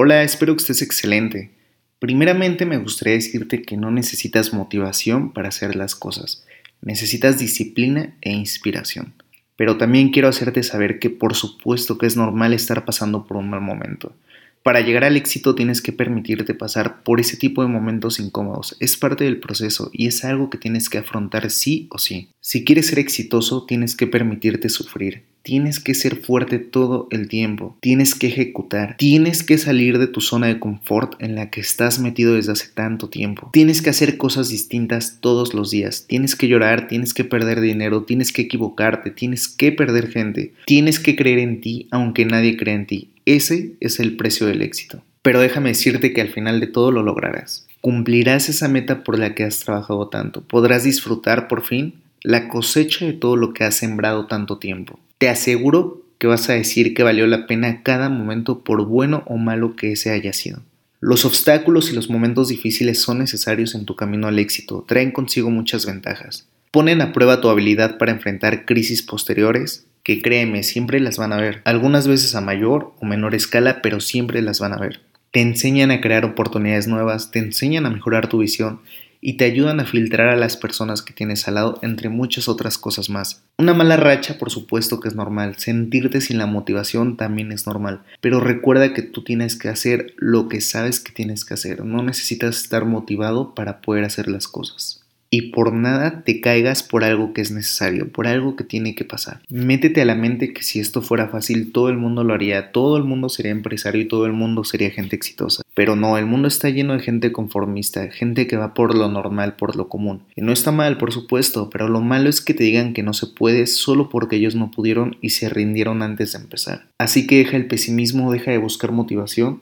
Hola, espero que estés excelente. Primeramente me gustaría decirte que no necesitas motivación para hacer las cosas, necesitas disciplina e inspiración. Pero también quiero hacerte saber que por supuesto que es normal estar pasando por un mal momento. Para llegar al éxito tienes que permitirte pasar por ese tipo de momentos incómodos. Es parte del proceso y es algo que tienes que afrontar sí o sí. Si quieres ser exitoso tienes que permitirte sufrir. Tienes que ser fuerte todo el tiempo, tienes que ejecutar, tienes que salir de tu zona de confort en la que estás metido desde hace tanto tiempo. Tienes que hacer cosas distintas todos los días, tienes que llorar, tienes que perder dinero, tienes que equivocarte, tienes que perder gente, tienes que creer en ti aunque nadie crea en ti. Ese es el precio del éxito. Pero déjame decirte que al final de todo lo lograrás. Cumplirás esa meta por la que has trabajado tanto. Podrás disfrutar por fin la cosecha de todo lo que has sembrado tanto tiempo. Te aseguro que vas a decir que valió la pena cada momento por bueno o malo que ese haya sido. Los obstáculos y los momentos difíciles son necesarios en tu camino al éxito, traen consigo muchas ventajas. Ponen a prueba tu habilidad para enfrentar crisis posteriores, que créeme, siempre las van a ver, algunas veces a mayor o menor escala, pero siempre las van a ver. Te enseñan a crear oportunidades nuevas, te enseñan a mejorar tu visión y te ayudan a filtrar a las personas que tienes al lado, entre muchas otras cosas más. Una mala racha, por supuesto que es normal, sentirte sin la motivación también es normal, pero recuerda que tú tienes que hacer lo que sabes que tienes que hacer, no necesitas estar motivado para poder hacer las cosas y por nada te caigas por algo que es necesario, por algo que tiene que pasar. Métete a la mente que si esto fuera fácil, todo el mundo lo haría, todo el mundo sería empresario y todo el mundo sería gente exitosa. Pero no, el mundo está lleno de gente conformista, gente que va por lo normal, por lo común. Y no está mal, por supuesto, pero lo malo es que te digan que no se puede solo porque ellos no pudieron y se rindieron antes de empezar. Así que deja el pesimismo, deja de buscar motivación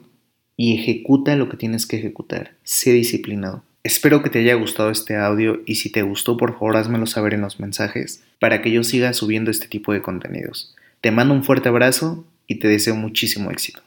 y ejecuta lo que tienes que ejecutar. Sé disciplinado. Espero que te haya gustado este audio y si te gustó por favor házmelo saber en los mensajes para que yo siga subiendo este tipo de contenidos. Te mando un fuerte abrazo y te deseo muchísimo éxito.